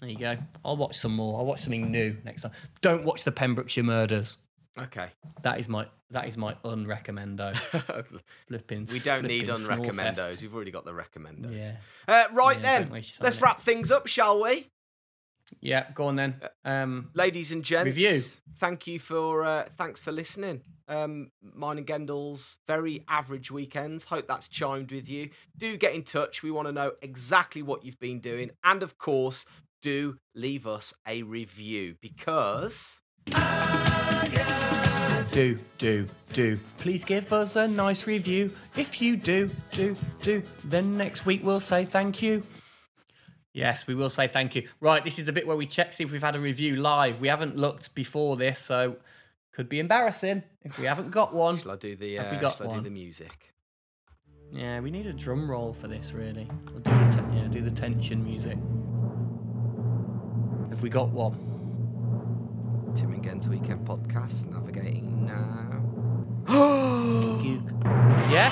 There you go. I'll watch some more. I'll watch something new next time. Don't watch the Pembrokeshire Murders. Okay. That is my that is my unrecommendo. Flipping. we don't need unrecommendos. We've already got the recommendos. Yeah. Uh, right Yeah, then, don't waste your time let's wrap things up, shall we? Yeah, go on then. Um, Ladies and gents, Review. thank you for uh, thanks for listening. Um, mine and Gendel's very average weekends. Hope that's chimed with you. Do get in touch. We want to know exactly what you've been doing, and of course, do leave us a review because do, do, do. Please give us a nice review. If you do, do, do, then next week we'll say thank you. Yes, we will say thank you. Right, this is the bit where we check see if we've had a review live. We haven't looked before this, so could be embarrassing if we haven't got one. shall I do the Have we uh, got shall I do one? the music? Yeah, we need a drum roll for this, really. We'll do the te- yeah, do the tension music. Have we got one? Tim and Gen's Weekend podcast. Navigating now. Yeah,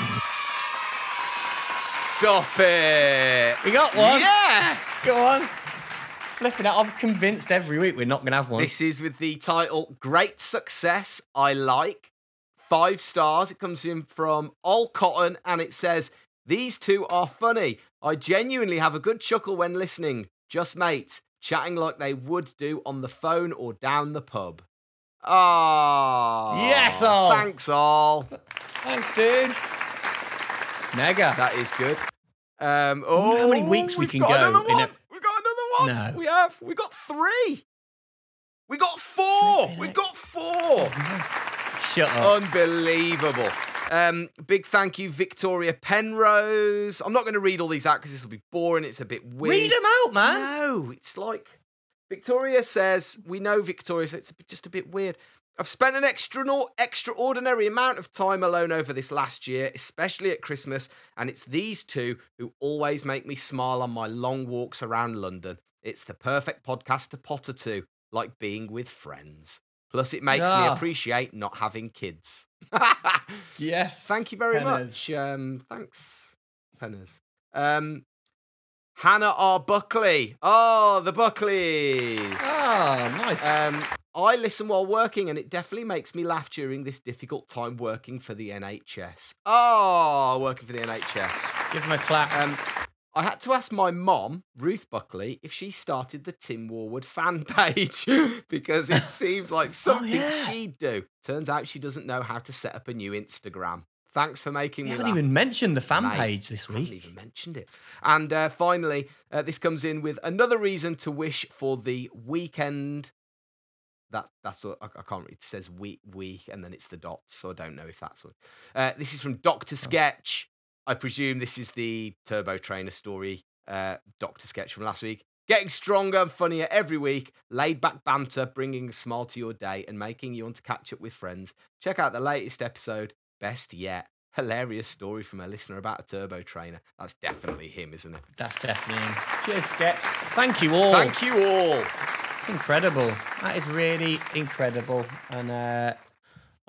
Stop it! we got one. Yeah! Go on. Flipping out. I'm convinced every week we're not going to have one. This is with the title Great Success I Like. Five stars. It comes in from All Cotton and it says, These two are funny. I genuinely have a good chuckle when listening. Just mates, chatting like they would do on the phone or down the pub. Ah, Yes, Al. Thanks, all. Thanks, dude. Mega. That is good. Um, oh, how many weeks we can go? we've got Another in one. a- We've got another one. No. We have. We got three. We got four. We've got four. Shut up. Unbelievable. Um, big thank you, Victoria Penrose. I'm not going to read all these out because this will be boring. It's a bit weird. Read them out, man. No, it's like Victoria says. We know Victoria says it's just a bit weird. I've spent an extra extraordinary amount of time alone over this last year, especially at Christmas, and it's these two who always make me smile on my long walks around London. It's the perfect podcast to potter to, like being with friends. Plus, it makes me Ah. appreciate not having kids. Yes. Thank you very Penners. much. Um, thanks, Penners. Um, Hannah R. Buckley. Oh, the Buckleys. Ah, nice. Um, I listen while working, and it definitely makes me laugh during this difficult time working for the NHS. Oh, working for the NHS. Give them a clap. Um, I had to ask my mom, Ruth Buckley, if she started the Tim Warwood fan page because it seems like something Oh, yeah. she'd do. Turns out she doesn't know how to set up a new Instagram. Thanks for making you me haven't laugh. even mentioned the fan Mate, page this I haven't week. even mentioned it. And uh, finally, uh, this comes in with another reason to wish for the weekend. That that's what I, I can't read. It says week week, and then it's the dots, so I don't know if that's what. Uh, this is from Doctor Sketch. I presume this is the Turbo Trainer story. Uh, Doctor Sketch from last week. Getting stronger and funnier every week. Laid back banter, bringing a smile to your day and making you want to catch up with friends. Check out the latest episode. Best yet. Hilarious story from a listener about a turbo trainer. That's definitely him, isn't it? That's definitely him. Cheers, Sketch. Thank you all. Thank you all. It's incredible. That is really incredible. And uh,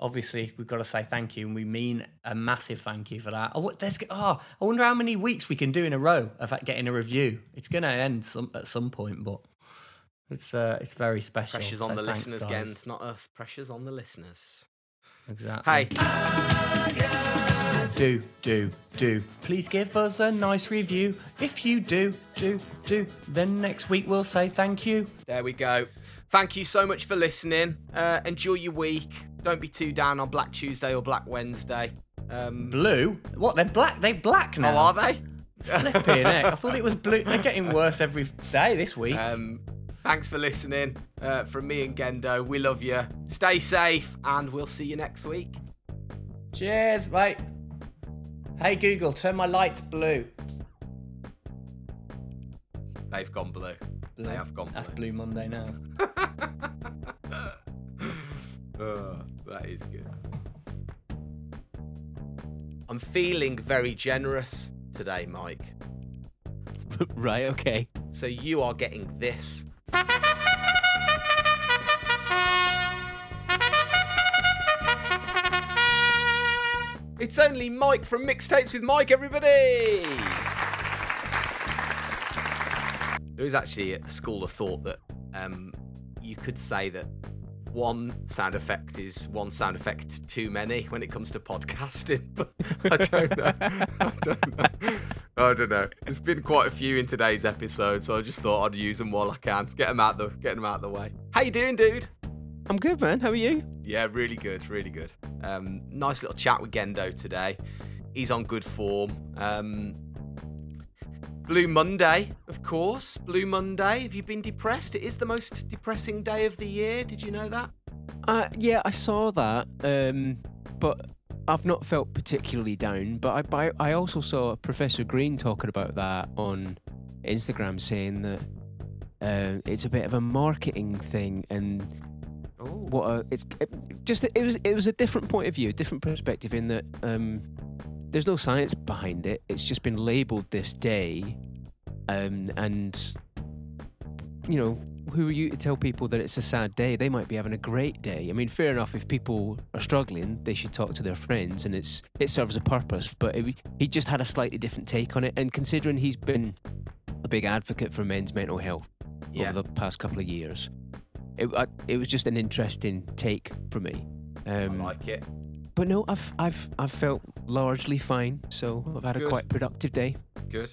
obviously, we've got to say thank you, and we mean a massive thank you for that. Oh, there's, oh I wonder how many weeks we can do in a row of getting a review. It's going to end some, at some point, but it's uh, it's very special. Pressure's So on the thanks, listeners guys. again, not us. Pressure's on the listeners. Exactly. Hey, do, do, do. Please give us a nice review. If you do, do, do, then next week we'll say thank you. there we go. Thank you so much for listening. Uh, enjoy your week. Don't be too down on Black Tuesday or Black Wednesday. Um, Blue? What? They're black. They're black now. oh, are they? Flipping heck. I thought it was blue. They're getting worse every day this week. Um, thanks for listening. Uh, from me and Gendo, we love you. Stay safe, and we'll see you next week. Cheers, mate. Hey Google, turn my lights blue. They've gone blue. Blue. They have gone That's blue. Monday now. Oh, that is good. I'm feeling very generous today, Mike. right, okay. So you are getting this. It's only Mike from Mixtapes with Mike, everybody! There is actually a school of thought that um, you could say that one sound effect is one sound effect too many when it comes to podcasting, but I don't know. I don't know. I don't know. There's been quite a few in today's episode, so I just thought I'd use them while I can. Get them out the get them out the way. How you doing, dude? I'm good, man. How are you? Yeah, really good, really good. Um, nice little chat with Gendo today. He's on good form. Um, Blue Monday, of course. Blue Monday. Have you been depressed? It is the most depressing day of the year. Did you know that? Uh, yeah, I saw that, um, but I've not felt particularly down. But I, I also saw Professor Green talking about that on Instagram, saying that uh, it's a bit of a marketing thing, and Oh, what a, it's it, just it was it was a different point of view, a different perspective in that um, there's no science behind it. It's just been labelled this day, um, and you know who are you to tell people that it's a sad day? They might be having a great day. I mean, fair enough. If people are struggling, they should talk to their friends, and it's it serves a purpose. But it, he just had a slightly different take on it, and considering he's been a big advocate for men's mental health Yeah. over the past couple of years, it I, it was just an interesting take for me. I Um, like it. But no, I've I've I've felt largely fine, so I've had a quite productive day. Good.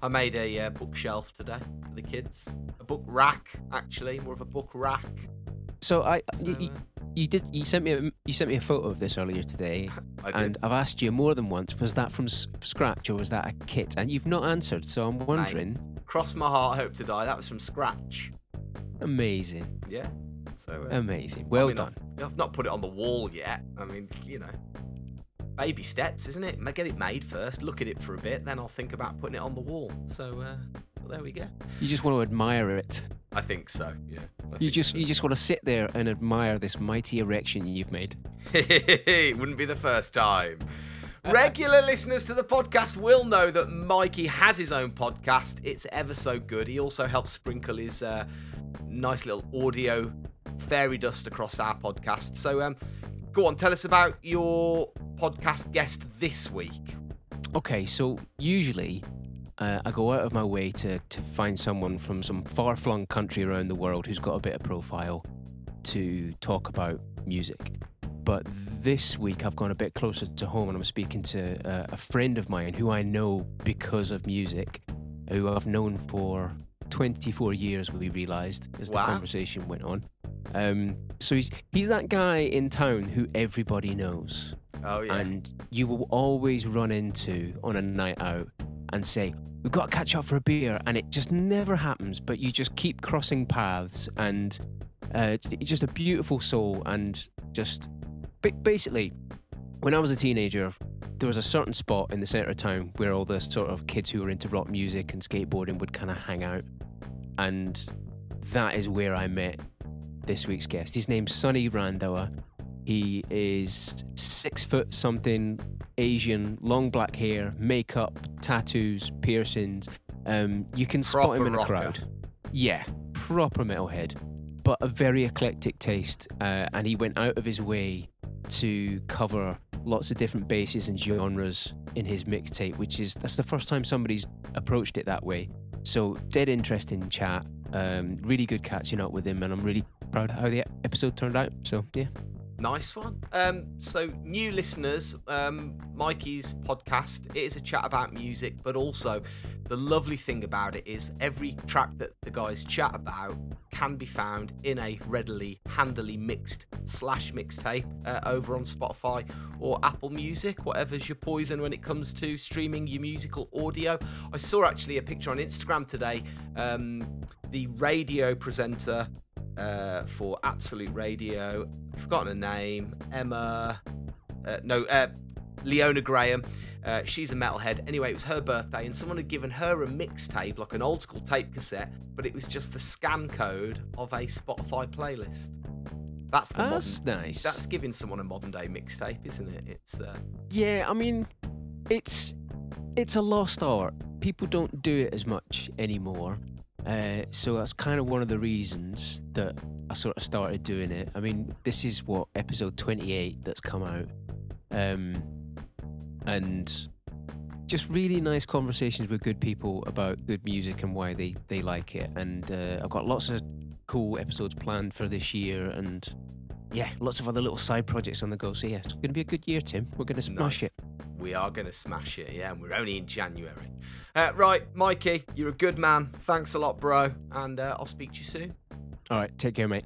I made a uh, bookshelf today for the kids. A book rack, actually, more of a book rack. So I So, you, you, uh, you did you sent me a, you sent me a photo of this earlier today, and I've asked you more than once. Was that from scratch or was that a kit? And you've not answered, so I'm wondering. Cross my heart, hope to die. That was from scratch. Amazing, Yeah. So. Uh, amazing. Well I mean, done. I've, I've not put it on the wall yet. I mean, you know, baby steps, isn't it? Get it made first. Look at it for a bit, then I'll think about putting it on the wall. So uh, well, there we go. You just want to admire it. I think so. Yeah. I You just so. you just want to sit there and admire this mighty erection you've made. it wouldn't be the first time. Regular listeners to the podcast will know that Mikey has his own podcast. It's ever so good. He also helps sprinkle his uh, nice little audio fairy dust across our podcast. So, um, go on, tell us about your podcast guest this week. Okay, so usually uh, I go out of my way to, to find someone from some far flung country around the world who's got a bit of profile to talk about music. But this week I've gone a bit closer to home and I'm speaking to uh, a friend of mine who I know because of music, who I've known for 24 years, we realised as the conversation went on. Um, so he's, he's that guy in town who everybody knows Oh, yeah. and you will always run into on a night out and say, We've got to catch up for a beer. And it just never happens, but you just keep crossing paths. And uh, it's just a beautiful soul. And just basically, when I was a teenager, there was a certain spot in the centre of town where all the sort of kids who were into rock music and skateboarding would kind of hang out. And that is where I met this week's guest. His name's Sonny Randauer. He is six foot something, Asian, long black hair, makeup, tattoos, piercings. Um, you can spot him Proper in a rocker. crowd. Yeah, proper metalhead, but a very eclectic taste. Uh, and he went out of his way to cover lots of different bases and genres in his mixtape, which is that's the first time somebody's approached it that way. So dead interesting chat. Um, really good catching up with him, and I'm really proud how the episode turned out. So yeah, Nice one. Um, so, new listeners, um, Mikey's podcast it is a chat about music, but also the lovely thing about it is every track that the guys chat about can be found in a readily, handily mixed slash mixtape uh, over on Spotify or Apple Music, whatever's your poison when it comes to streaming your musical audio. I saw actually a picture on Instagram today. Um, the radio presenter uh, for Absolute Radio. I've forgotten her name. Emma. Uh, no, uh, Leona Graham. Uh, she's a metalhead. Anyway, it was her birthday, and someone had given her a mixtape, like an old school tape cassette, but it was just the scan code of a Spotify playlist. That's the that's modern. nice. That's giving someone a modern day mixtape, isn't it? It's uh, Yeah, I mean, it's it's a lost art. People don't do it as much anymore. Uh, so that's kind of one of the reasons that I sort of started doing it. I mean, this is what episode 28 that's come out, um, and just really nice conversations with good people about good music and why they they like it. And uh, I've got lots of cool episodes planned for this year, and yeah, lots of other little side projects on the go. So yeah, it's going to be a good year, Tim. We're going to smash Nice. it. we are going to smash it, yeah, and we're only in January. Uh, right, Mikey, you're a good man. Thanks a lot, bro, and uh, I'll speak to you soon. All right, take care, mate.